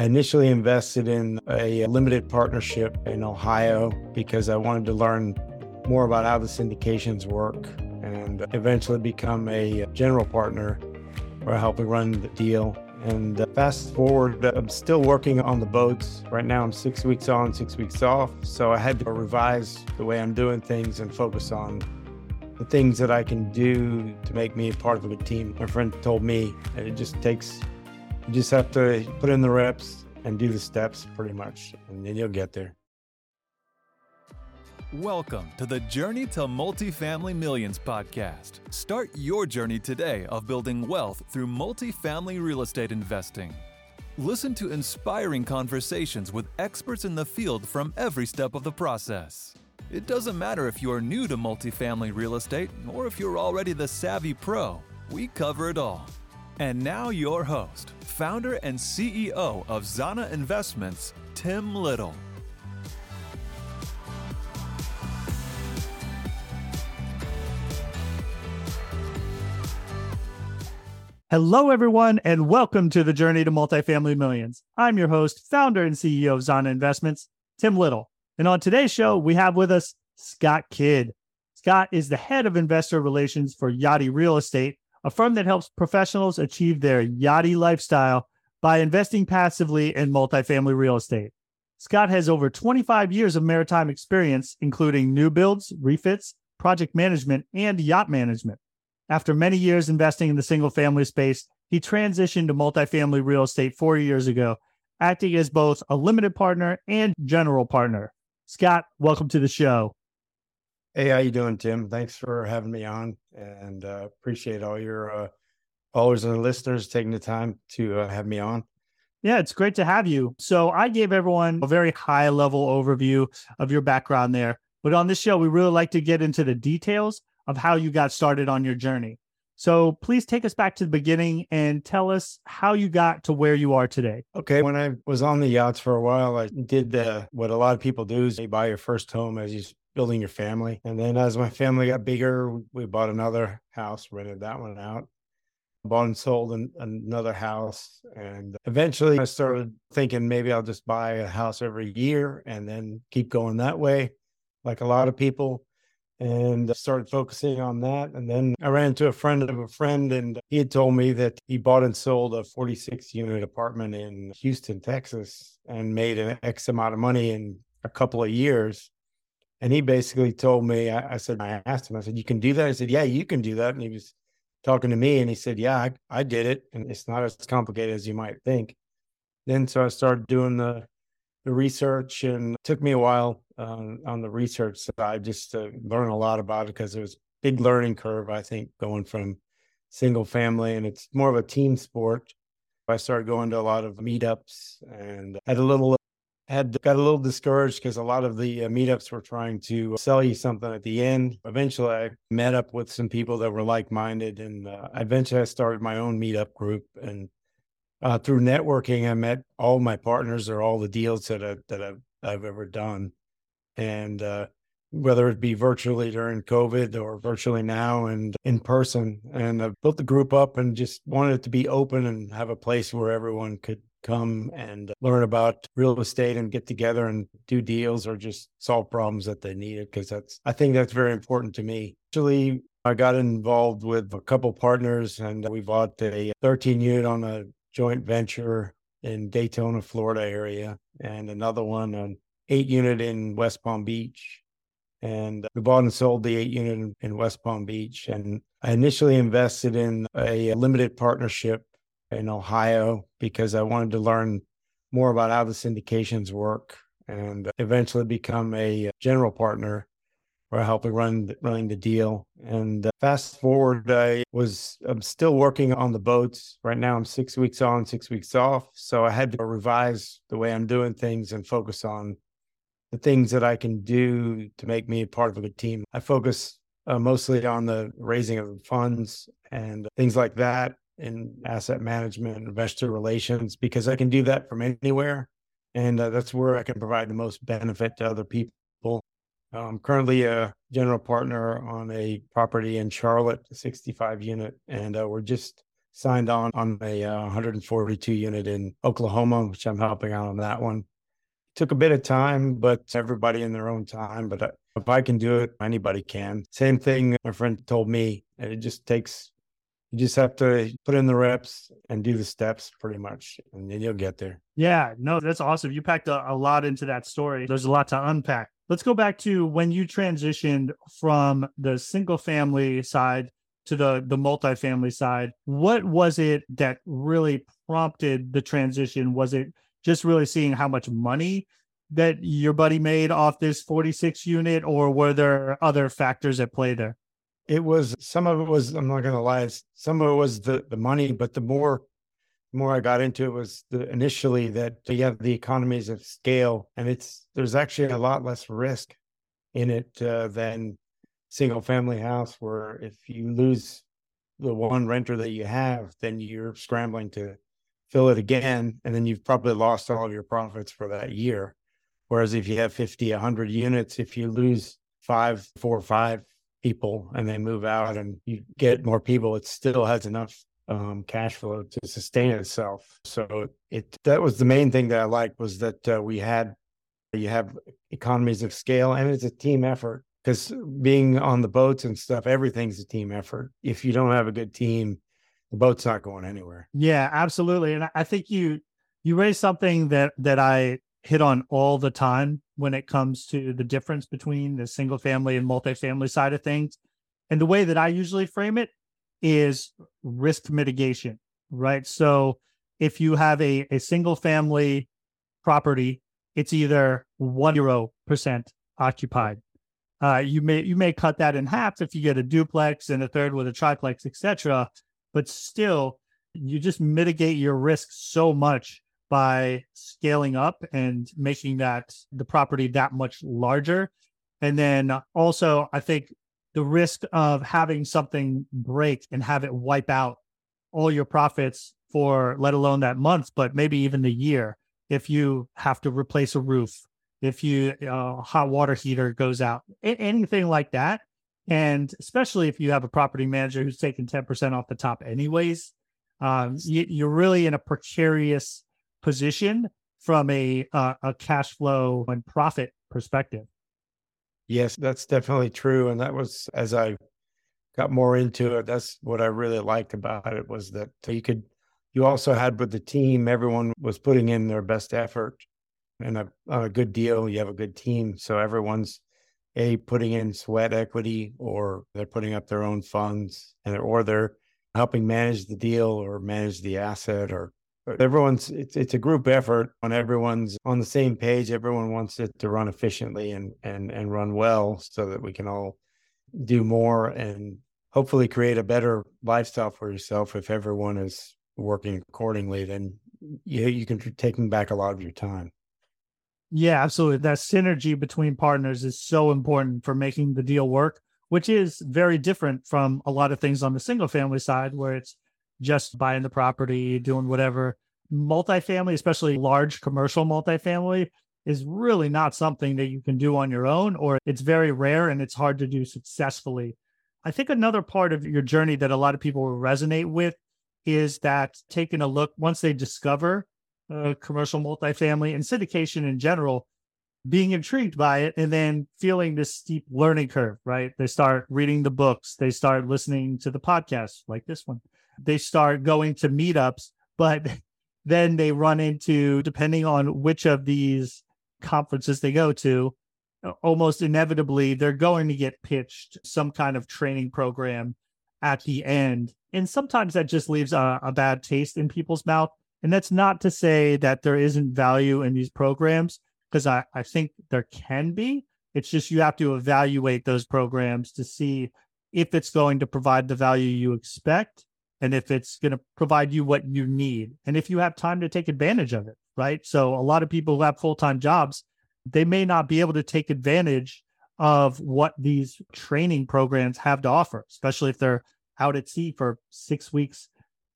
I initially invested in a limited partnership in Ohio because I wanted to learn more about how the syndications work and eventually become a general partner or helping run the deal. And uh, fast forward, uh, I'm still working on the boats. Right now, I'm six weeks on, six weeks off. So I had to revise the way I'm doing things and focus on the things that I can do to make me a part of a good team. My friend told me it just takes, you just have to put in the reps and do the steps pretty much, and then you'll get there. Welcome to the Journey to Multifamily Millions podcast. Start your journey today of building wealth through multifamily real estate investing. Listen to inspiring conversations with experts in the field from every step of the process. It doesn't matter if you're new to multifamily real estate or if you're already the savvy pro, we cover it all. And now, your host, founder and CEO of Zana Investments, Tim Little. Hello, everyone, and welcome to the Journey to Multifamily Millions. I'm your host, founder and CEO of Zana Investments, Tim Little. And on today's show, we have with us Scott Kidd. Scott is the head of investor relations for Yachtie Real Estate, a firm that helps professionals achieve their yachtie lifestyle by investing passively in multifamily real estate. Scott has over 25 years of maritime experience, including new builds, refits, project management, and yacht management. After many years investing in the single family space, he transitioned to multifamily real estate four years ago, acting as both a limited partner and general partner. Scott, welcome to the show. Hey, how you doing, Tim? Thanks for having me on, and uh, appreciate all your uh, followers and listeners taking the time to uh, have me on. Yeah, it's great to have you. So I gave everyone a very high level overview of your background there, but on this show, we really like to get into the details of how you got started on your journey. So please take us back to the beginning and tell us how you got to where you are today. Okay. When I was on the yachts for a while, I did the, what a lot of people do is they buy your first home as you building your family. And then as my family got bigger, we bought another house, rented that one out, bought and sold an, another house. And eventually I started thinking maybe I'll just buy a house every year and then keep going that way, like a lot of people and started focusing on that. And then I ran into a friend of a friend, and he had told me that he bought and sold a 46 unit apartment in Houston, Texas, and made an X amount of money in a couple of years. And he basically told me, I, I said, I asked him, I said, You can do that? I said, Yeah, you can do that. And he was talking to me and he said, Yeah, I, I did it. And it's not as complicated as you might think. Then so I started doing the the research and took me a while um, on the research side just to learn a lot about it because it was big learning curve i think going from single family and it's more of a team sport i started going to a lot of meetups and had a little had got a little discouraged because a lot of the uh, meetups were trying to sell you something at the end. Eventually i met up with some people that were like-minded and uh, eventually i started my own meetup group. And uh, through networking i met all my partners or all the deals that, I, that I've, I've ever done. And uh, whether it be virtually during COVID or virtually now and in person. And I built the group up and just wanted it to be open and have a place where everyone could come and learn about real estate and get together and do deals or just solve problems that they needed. Cause that's, I think that's very important to me. Actually, I got involved with a couple partners and we bought a 13 unit on a joint venture in Daytona, Florida area, and another one on eight unit in West Palm Beach. And we bought and sold the eight unit in West Palm Beach. And I initially invested in a limited partnership in Ohio because I wanted to learn more about how the syndications work and eventually become a general partner or helping run running the deal. And uh, fast forward, I was I'm still working on the boats right now. I'm six weeks on, six weeks off, so I had to revise the way I'm doing things and focus on the things that I can do to make me a part of a good team. I focus uh, mostly on the raising of funds and things like that in asset management, investor relations, because I can do that from anywhere. And uh, that's where I can provide the most benefit to other people. I'm currently a general partner on a property in Charlotte, 65 unit, and uh, we're just signed on on a uh, 142 unit in Oklahoma, which I'm helping out on that one. Took a bit of time, but everybody in their own time. But uh, if I can do it, anybody can. Same thing my friend told me. It just takes, you just have to put in the reps and do the steps pretty much, and then you'll get there. Yeah, no, that's awesome. You packed a, a lot into that story. There's a lot to unpack. Let's go back to when you transitioned from the single family side to the the multifamily side. What was it that really prompted the transition? Was it just really seeing how much money that your buddy made off this 46 unit, or were there other factors at play there? It was some of it was I'm not gonna lie, some of it was the the money, but the more the more I got into it was the initially that you have the economies of scale, and it's there's actually a lot less risk in it uh, than single family house, where if you lose the one renter that you have, then you're scrambling to fill it again, and then you've probably lost all of your profits for that year. Whereas if you have 50, 100 units, if you lose five, four five people and they move out and you get more people, it still has enough um, cash flow to sustain itself. So it that was the main thing that I liked was that uh, we had you have economies of scale and it's a team effort because being on the boats and stuff, everything's a team effort. If you don't have a good team, the boat's not going anywhere. Yeah, absolutely. And I think you you raised something that that I hit on all the time when it comes to the difference between the single family and multifamily side of things. And the way that I usually frame it is risk mitigation, right? So if you have a, a single family property, it's either one zero percent occupied. Uh, you may you may cut that in half if you get a duplex and a third with a triplex, etc. But still, you just mitigate your risk so much by scaling up and making that the property that much larger. And then also, I think the risk of having something break and have it wipe out all your profits for let alone that month, but maybe even the year. If you have to replace a roof, if you uh, hot water heater goes out, anything like that, and especially if you have a property manager who's taking ten percent off the top, anyways, um, you, you're really in a precarious position from a uh, a cash flow and profit perspective. Yes, that's definitely true. And that was as I got more into it, that's what I really liked about it was that you could you also had with the team, everyone was putting in their best effort and a, a good deal. You have a good team. So everyone's a putting in sweat equity or they're putting up their own funds and or they're helping manage the deal or manage the asset or everyone's it's it's a group effort when everyone's on the same page everyone wants it to run efficiently and and and run well so that we can all do more and hopefully create a better lifestyle for yourself if everyone is working accordingly then you you can taking back a lot of your time. Yeah absolutely. That synergy between partners is so important for making the deal work which is very different from a lot of things on the single family side where it's just buying the property, doing whatever. Multifamily, especially large commercial multifamily, is really not something that you can do on your own, or it's very rare and it's hard to do successfully. I think another part of your journey that a lot of people will resonate with is that taking a look once they discover uh, commercial multifamily and syndication in general, being intrigued by it and then feeling this steep learning curve, right? They start reading the books, they start listening to the podcasts like this one they start going to meetups, but then they run into, depending on which of these conferences they go to, almost inevitably they're going to get pitched some kind of training program at the end. And sometimes that just leaves a, a bad taste in people's mouth. And that's not to say that there isn't value in these programs, because I, I think there can be. It's just you have to evaluate those programs to see if it's going to provide the value you expect and if it's going to provide you what you need and if you have time to take advantage of it right? So a lot of people who have full-time jobs they may not be able to take advantage of what these training programs have to offer especially if they're out at sea for 6 weeks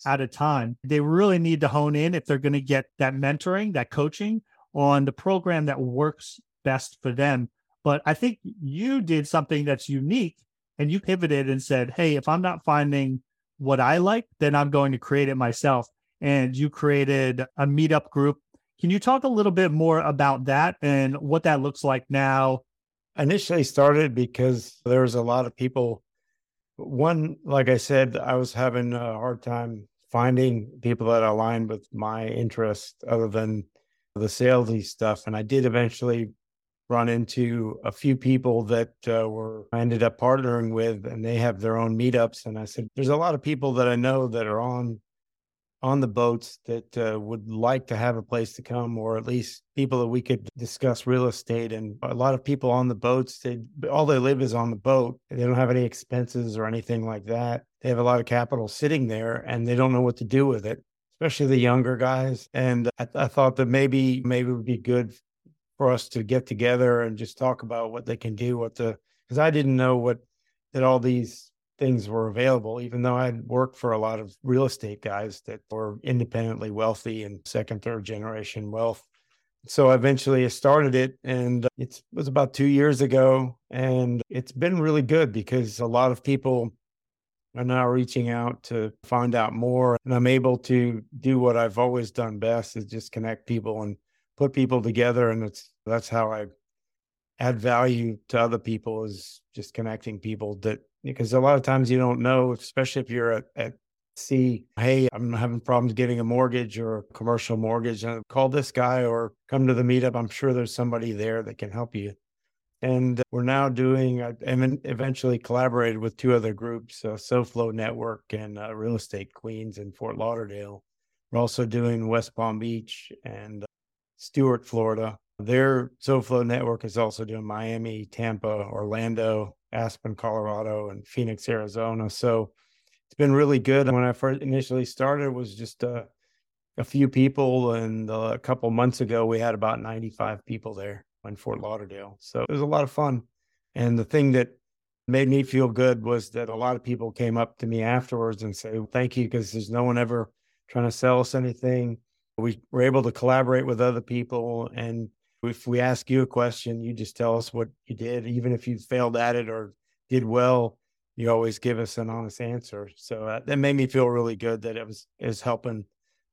at a time. They really need to hone in if they're going to get that mentoring that coaching on the program that works best for them. But i think you did something that's unique and you pivoted and said hey if i'm not finding what I like, then I'm going to create it myself. And you created a meetup group. Can you talk a little bit more about that and what that looks like now? Initially started because there was a lot of people. One, like I said, I was having a hard time finding people that aligned with my interest other than the salesy stuff. And I did eventually run into a few people that uh, were I ended up partnering with, and they have their own meetups. And I said, "There's a lot of people that I know that are on on the boats that uh, would like to have a place to come, or at least people that we could discuss real estate. And a lot of people on the boats, they all they live is on the boat. They don't have any expenses or anything like that. They have a lot of capital sitting there, and they don't know what to do with it especially the younger guys. And I, I, thought that maybe maybe it would be good for us to get together and just talk about what they can do, what the because I didn't know what that all these things were available, even though I'd worked for a lot of real estate guys that were independently wealthy and second, third generation wealth. So eventually I started it and uh, it was about two years ago. And it's been really good because a lot of people are now reaching out to find out more. And I'm able to do what I've always done best is just connect people and put people together and it's that's how i add value to other people is just connecting people that because a lot of times you don't know especially if you're at, at sea hey i'm having problems getting a mortgage or a commercial mortgage and call this guy or come to the meetup. I'm sure there's somebody there that can help you. And we're now doing and eventually collaborated with two other groups uh, soflo network and uh, real estate queens in fort lauderdale. We're also doing west palm beach and Stuart, Florida. Their SoFlo network is also doing Miami, Tampa, Orlando, Aspen, Colorado, and Phoenix, Arizona. So it's been really good. When I first initially started, it was just a, a few people, and uh, a couple months ago we had about 95 people there in Fort Lauderdale. So it was a lot of fun. And the thing that made me feel good was that a lot of people came up to me afterwards and say, "Thank you," because there's no one ever trying to sell us anything we were able to collaborate with other people. And if we ask you a question, you just tell us what you did, even if you failed at it or did well. You always give us an honest answer. So uh, that made me feel really good that it was is helping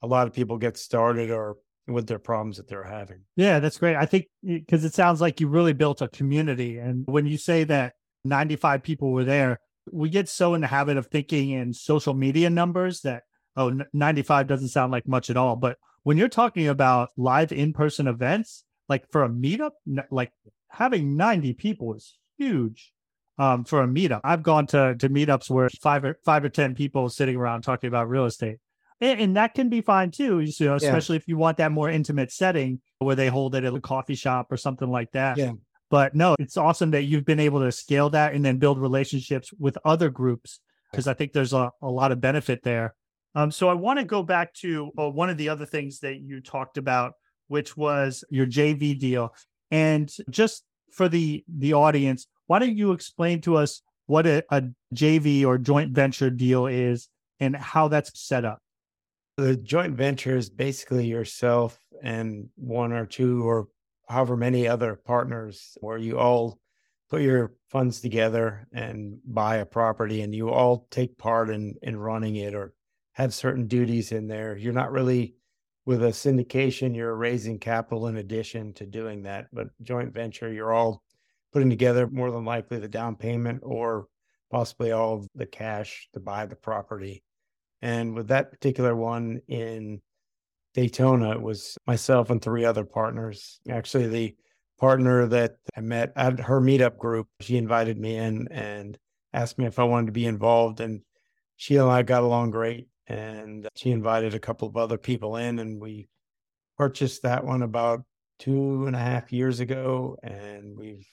a lot of people get started or with their problems that they're having. Yeah, that's great. I think because it sounds like you really built a community. And when you say that 95 people were there, we get so in the habit of thinking in social media numbers that, oh, 95 doesn't sound like much at all. But when you're talking about live in-person events, like for a meetup, like having 90 people is huge. Um, for a meetup, I've gone to to meetups where five or five or ten people sitting around talking about real estate, and, and that can be fine too. You know, especially yeah. if you want that more intimate setting where they hold it at a coffee shop or something like that. Yeah. But no, it's awesome that you've been able to scale that and then build relationships with other groups because I think there's a, a lot of benefit there. Um, so I want to go back to uh, one of the other things that you talked about, which was your JV deal. And just for the the audience, why don't you explain to us what a, a JV or joint venture deal is and how that's set up? The joint venture is basically yourself and one or two or however many other partners where you all put your funds together and buy a property and you all take part in in running it or have certain duties in there. You're not really with a syndication, you're raising capital in addition to doing that. But joint venture, you're all putting together more than likely the down payment or possibly all of the cash to buy the property. And with that particular one in Daytona, it was myself and three other partners. Actually, the partner that I met at her meetup group, she invited me in and asked me if I wanted to be involved. And she and I got along great and uh, she invited a couple of other people in and we purchased that one about two and a half years ago and we've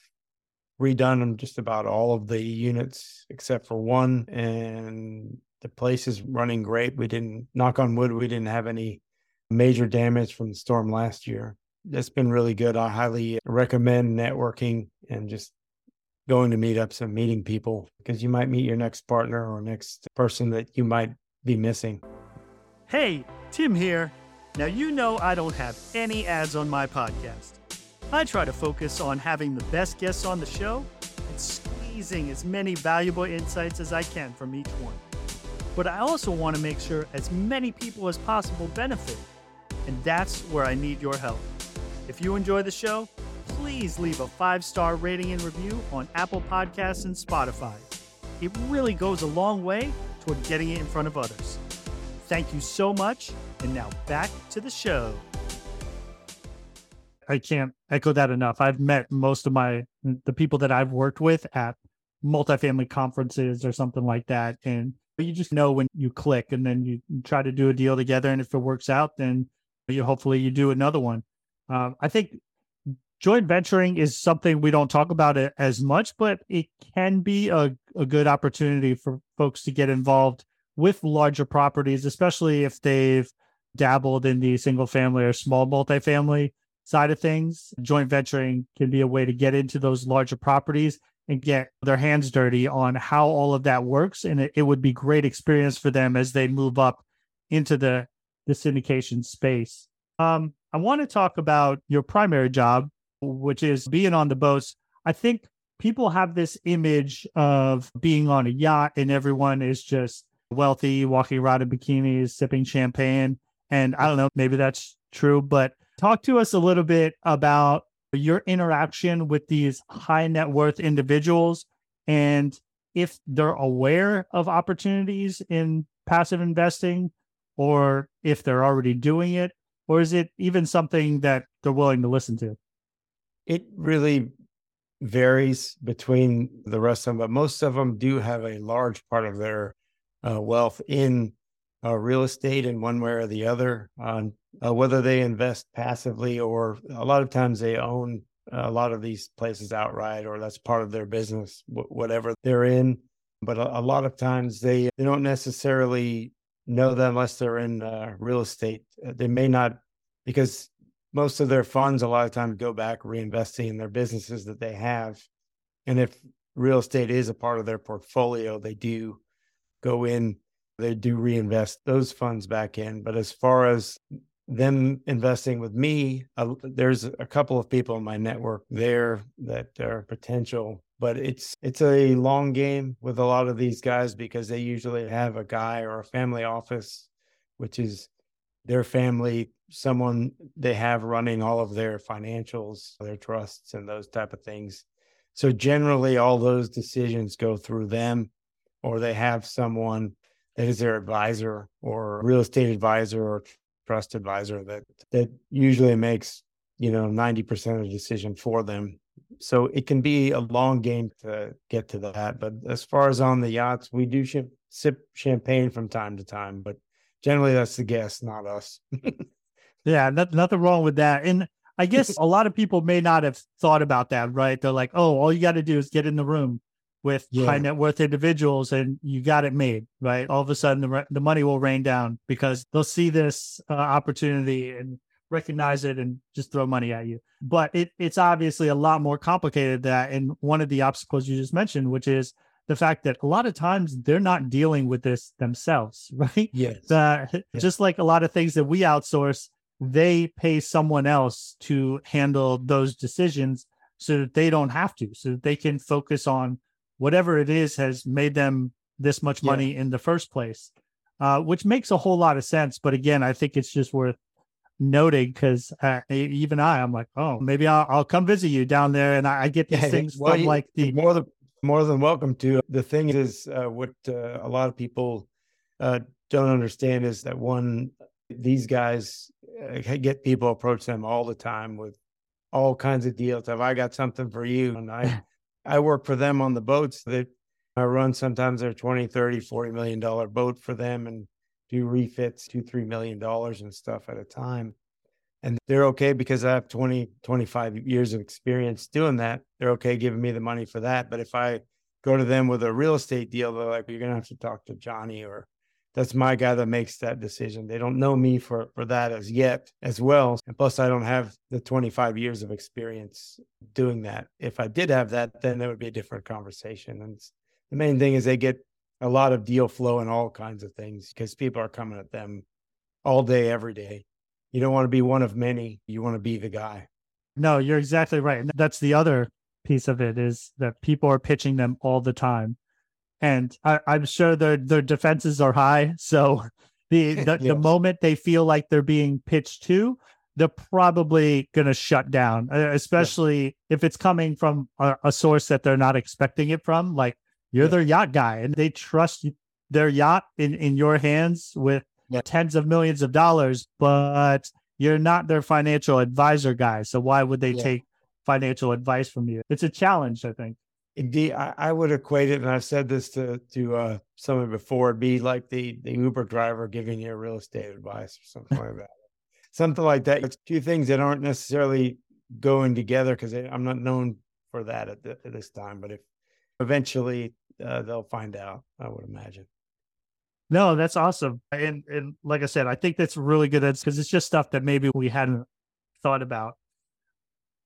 redone just about all of the units except for one and the place is running great. We didn't knock on wood we didn't have any major damage from the storm last year. It's been really good. I highly recommend networking and just going to meetups and meeting people because you might meet your next partner or next person that you might be missing. Hey, Tim here. Now, you know I don't have any ads on my podcast. I try to focus on having the best guests on the show and squeezing as many valuable insights as I can from each one. but I also want to make sure as many people as possible benefit. And that's where I need your help. If you enjoy the show, please leave a five star rating and review on Apple Podcasts and Spotify. It really goes a long way toward getting it in front of others. Thank you so much. And now back to the show. I can't echo that enough. I've met most of my the people that I've worked with at multifamily conferences or something like that. And you just know when you click and then you try to do a deal together. And if it works out, then you hopefully you do another one. Uh, I think joint venturing is something we don't talk about it as much, but it can be a, a good opportunity for folks to get involved with larger properties, especially if they've dabbled in the single family or small multifamily side of things. Joint venturing can be a way to get into those larger properties and get their hands dirty on how all of that works. And it, it would be great experience for them as they move up into the, the syndication space. Um, I want to talk about your primary job, which is being on the boats. I think people have this image of being on a yacht and everyone is just wealthy, walking around in bikinis, sipping champagne. And I don't know, maybe that's true, but talk to us a little bit about your interaction with these high net worth individuals and if they're aware of opportunities in passive investing or if they're already doing it or is it even something that they're willing to listen to it really varies between the rest of them but most of them do have a large part of their uh, wealth in uh, real estate in one way or the other on uh, whether they invest passively or a lot of times they own a lot of these places outright or that's part of their business whatever they're in. But a, a, lot of times they, they don't necessarily know that unless they're in uh, real estate. They may not because most of their funds a lot of times go back reinvesting in their businesses that they have and if real estate is a part of their portfolio they do go in they do reinvest those funds back in. But as far as them investing with me, uh, there's a couple of people in my network there that are potential, but it's it's a long game with a lot of these guys because they usually have a guy or a family office, which is their family, someone they have running all of their financials, their trusts, and those type of things. So generally, all those decisions go through them, or they have someone that is their advisor or real estate advisor or trust advisor that that usually makes you know 90% of the decision for them so it can be a long game to get to that but as far as on the yachts we do sip champagne from time to time but generally that's the guest not us yeah not, nothing wrong with that. And i guess a lot of people may not have thought about that right? They're like oh all you got to do is get in the room with yeah. high net worth individuals and you got it made right? All of a sudden the, the money will rain down because they'll see this uh, opportunity and recognize it and just throw money at you. But it, it's obviously a lot more complicated than that. And one of the obstacles you just mentioned which is the fact that a lot of times they're not dealing with this themselves right? Yes. Uh, just like a lot of things that we outsource they pay someone else to handle those decisions so that they don't have to so that they can focus on whatever it is has made them this much money yeah. in the first place, uh, which makes a whole lot of sense. But again, I think it's just worth noting because uh, even I, I'm like, oh, maybe I'll, I'll, come visit you down there, and I, I get these yeah, things well, from like the more than more than welcome to. The thing is, uh, what uh, a lot of people uh, don't understand is that one, these guys uh, get people approach them all the time with all kinds of deals. Have I got something for you? And I I work for them on the boats. They I run sometimes they're 20, 30, 40 million dollar boat for them and do refits, two, three million dollars and stuff at a time. And they're okay because I have 20, 25 years of experience doing that. They're okay giving me the money for that. But if I go to them with a real estate deal, they're like, you're going to have to talk to Johnny or that's my guy that makes that decision. They don't know me for for that as yet as well. And plus I don't have the 25 years of experience doing that. If I did have that, then there would be a different conversation. And the main thing is they get a lot of deal flow and all kinds of things because people are coming at them all day, every day. You don't want to be one of many. You want to be the guy. No, you're exactly right. And that's the other piece of it is that people are pitching them all the time and I, am sure their their defenses are high. So the the, yes. the moment they feel like they're being pitched to, they're probably going to shut down, uh, especially yeah. if it's coming from a, a, source that they're not expecting it from. Like you're yeah. their yacht guy, and they trust their yacht in in your hands with tens of millions of dollars, but you're not their financial advisor guy. So why would they take financial advice from you? It's a challenge, I think. Indeed, I, I, would equate it, and I've said this to to uh, someone before. It'd be like the the Uber driver giving you real estate advice or something like that. Something like that. It's two things that aren't necessarily going together because I'm not known for that at, the, at, this time. But if eventually uh, they'll find out, I would imagine. No, that's awesome, and and like I said, I think that's really good because it's just stuff that maybe we hadn't thought about.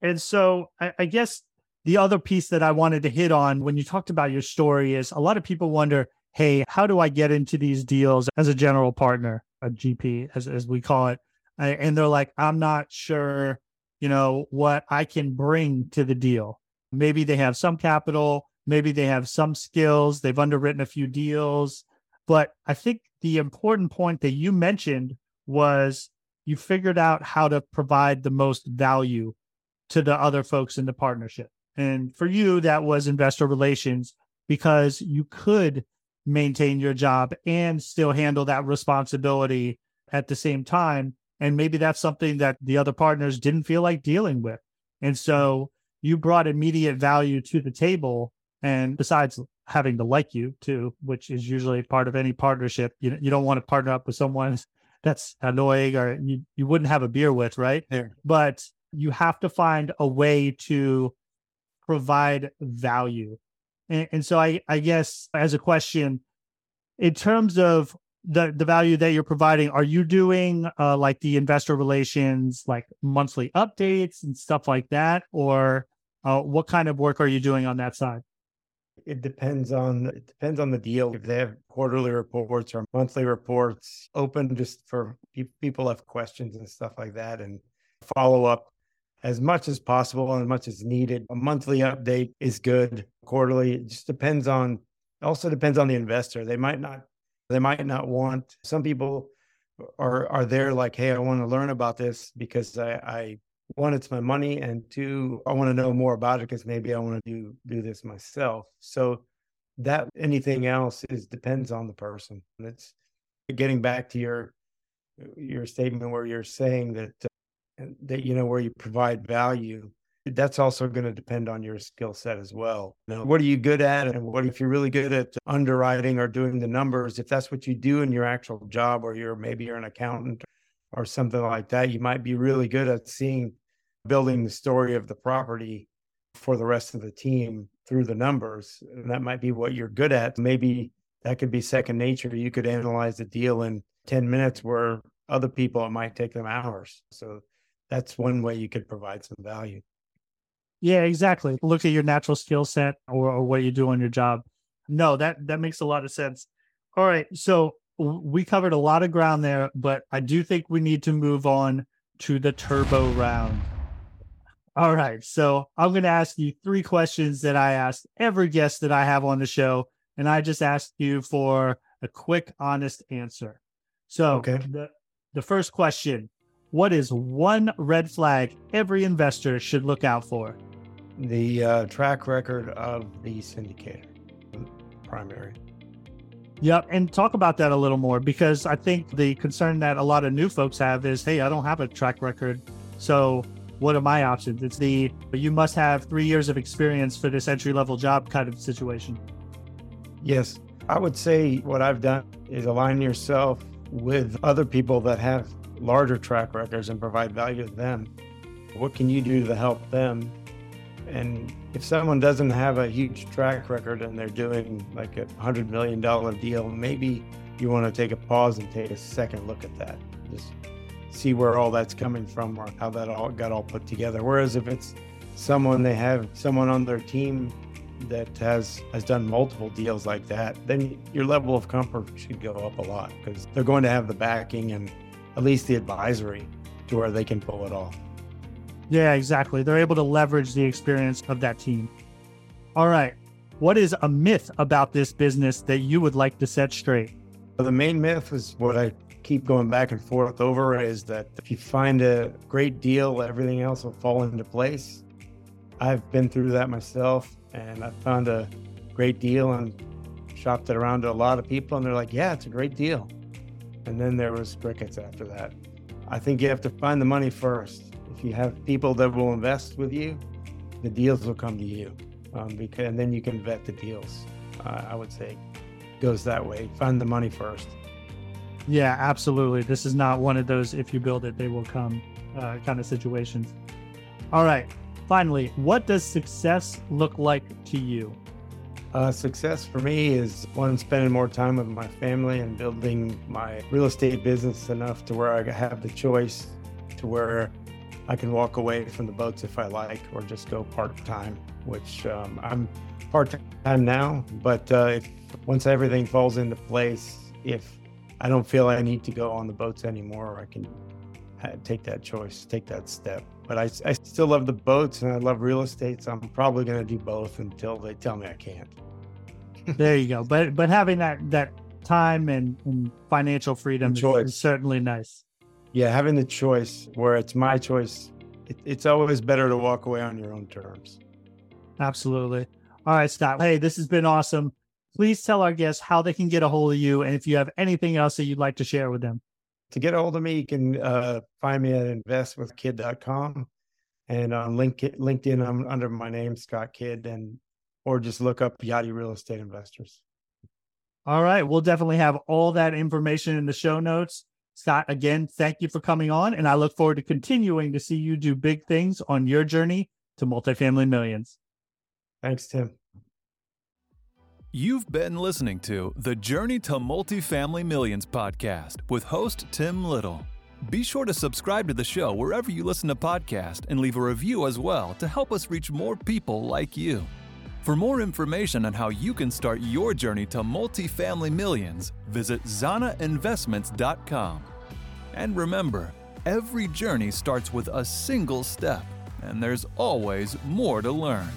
And so I, I guess the other piece that I wanted to hit on when you talked about your story is a lot of people wonder, hey, how do I get into these deals as a general partner, a GP, as, as we call it? And they're like, I'm not sure, you know, what I can bring to the deal. Maybe they have some capital, maybe they have some skills, they've underwritten a few deals. But I think the important point that you mentioned was you figured out how to provide the most value to the other folks in the partnership. And for you, that was investor relations because you could maintain your job and still handle that responsibility at the same time. And maybe that's something that the other partners didn't feel like dealing with. And so you brought immediate value to the table. And besides having to like you too, which is usually part of any partnership, you, you don't want to partner up with someone that's annoying or you, you wouldn't have a beer with, right? There. But you have to find a way to provide value. And, and so I, I guess as a question, in terms of the the value that you're providing, are you doing uh, like the investor relations, like monthly updates and stuff like that, or uh, what kind of work are you doing on that side? It depends on it depends on the deal. If they have quarterly reports or monthly reports, open just for people have questions and stuff like that, and follow up as much as possible and as much as needed. A monthly update is good. Quarterly, it just depends on also depends on the investor. They might not they might not want some people are are there like, hey, I want to learn about this because I, I one, it's my money, and two, I want to know more about it because maybe I want to do do this myself. So that anything else is depends on the person. And it's getting back to your your statement where you're saying that that you know where you provide value that's also going to depend on your skill set as well. You know, what are you good at and what if you're really good at underwriting or doing the numbers if that's what you do in your actual job or you're maybe you're an accountant or something like that you might be really good at seeing building the story of the property for the rest of the team through the numbers and that might be what you're good at. Maybe that could be second nature. You could analyze the deal in 10 minutes where other people it might take them hours. So that's one way you could provide some value. Yeah, exactly. Look at your natural skill set or, or what you do on your job. No, that that makes a lot of sense. All right, so we covered a lot of ground there, but I do think we need to move on to the turbo round. All right, so I'm going to ask you three questions that I ask every guest that I have on the show, and I just ask you for a quick, honest answer. So, okay. the the first question: what is one red flag every investor should look out for? The uh, track record of the syndicator, primary. Yep. And talk about that a little more because I think the concern that a lot of new folks have is hey, I don't have a track record. So what are my options? It's the you must have three years of experience for this entry level job kind of situation. Yes. I would say what I've done is align yourself with other people that have larger track records and provide value to them. What can you do to help them? And if someone doesn't have a huge track record and they're doing like a hundred million dollar deal, maybe you want to take a pause and take a second look at that. Just see where all that's coming from or how that all got all put together. Whereas if it's someone they have someone on their team that has has done multiple deals like that, then your level of comfort should go up a lot because they're going to have the backing and at least the advisory to where they can pull it off. Yeah, exactly. They're able to leverage the experience of that team. All right. what is a myth about this business that you would like to set straight? The main myth is what I keep going back and forth over is that if you find a great deal, everything else will fall into place. I've been through that myself and I found a great deal and shopped it around to a lot of people and they're like, yeah, it's a great deal. And then there was crickets after that. I think you have to find the money first. If you have people that will invest with you, the deals will come to you. Um, because, and then you can vet the deals. Uh, I would say goes that way. Find the money first. Yeah, absolutely. This is not one of those if you build it, they will come uh, kind of situations. All right. Finally, what does success look like to you? Uh, success for me is one spending more time with my family and building my real estate business enough to where I have the choice to where I can walk away from the boats if I like, or just go part time, which um, I'm part time now. But uh, if once everything falls into place, if I don't feel I need to go on the boats anymore, I can take that choice, take that step. But I, I still love the boats and I love real estate, so I'm probably going to do both until they tell me I can't. there you go. But but having that that time and, and financial freedom is, is, certainly nice. Yeah, having the choice where it's my choice, it, it's always better to walk away on your own terms. Absolutely. All right, Scott. Hey, this has been awesome. Please tell our guests how they can get a hold of you and if you have anything else that you'd like to share with them. To get a hold of me, you can uh, find me at investwithkidd.com and on LinkedIn, I'm under my name, Scott Kidd, and or just look up Yachtie Real Estate Investors. All right. We'll definitely have all that information in the show notes. Scott, again, thank you for coming on. And I look forward to continuing to see you do big things on your journey to multifamily millions. Thanks, Tim. You've been listening to the Journey to Multifamily Millions podcast with host Tim Little. Be sure to subscribe to the show wherever you listen to podcasts and leave a review as well to help us reach more people like you. For more information on how you can start your journey to multifamily millions, visit zanainvestments.com. And remember, every journey starts with a single step, and there's always more to learn.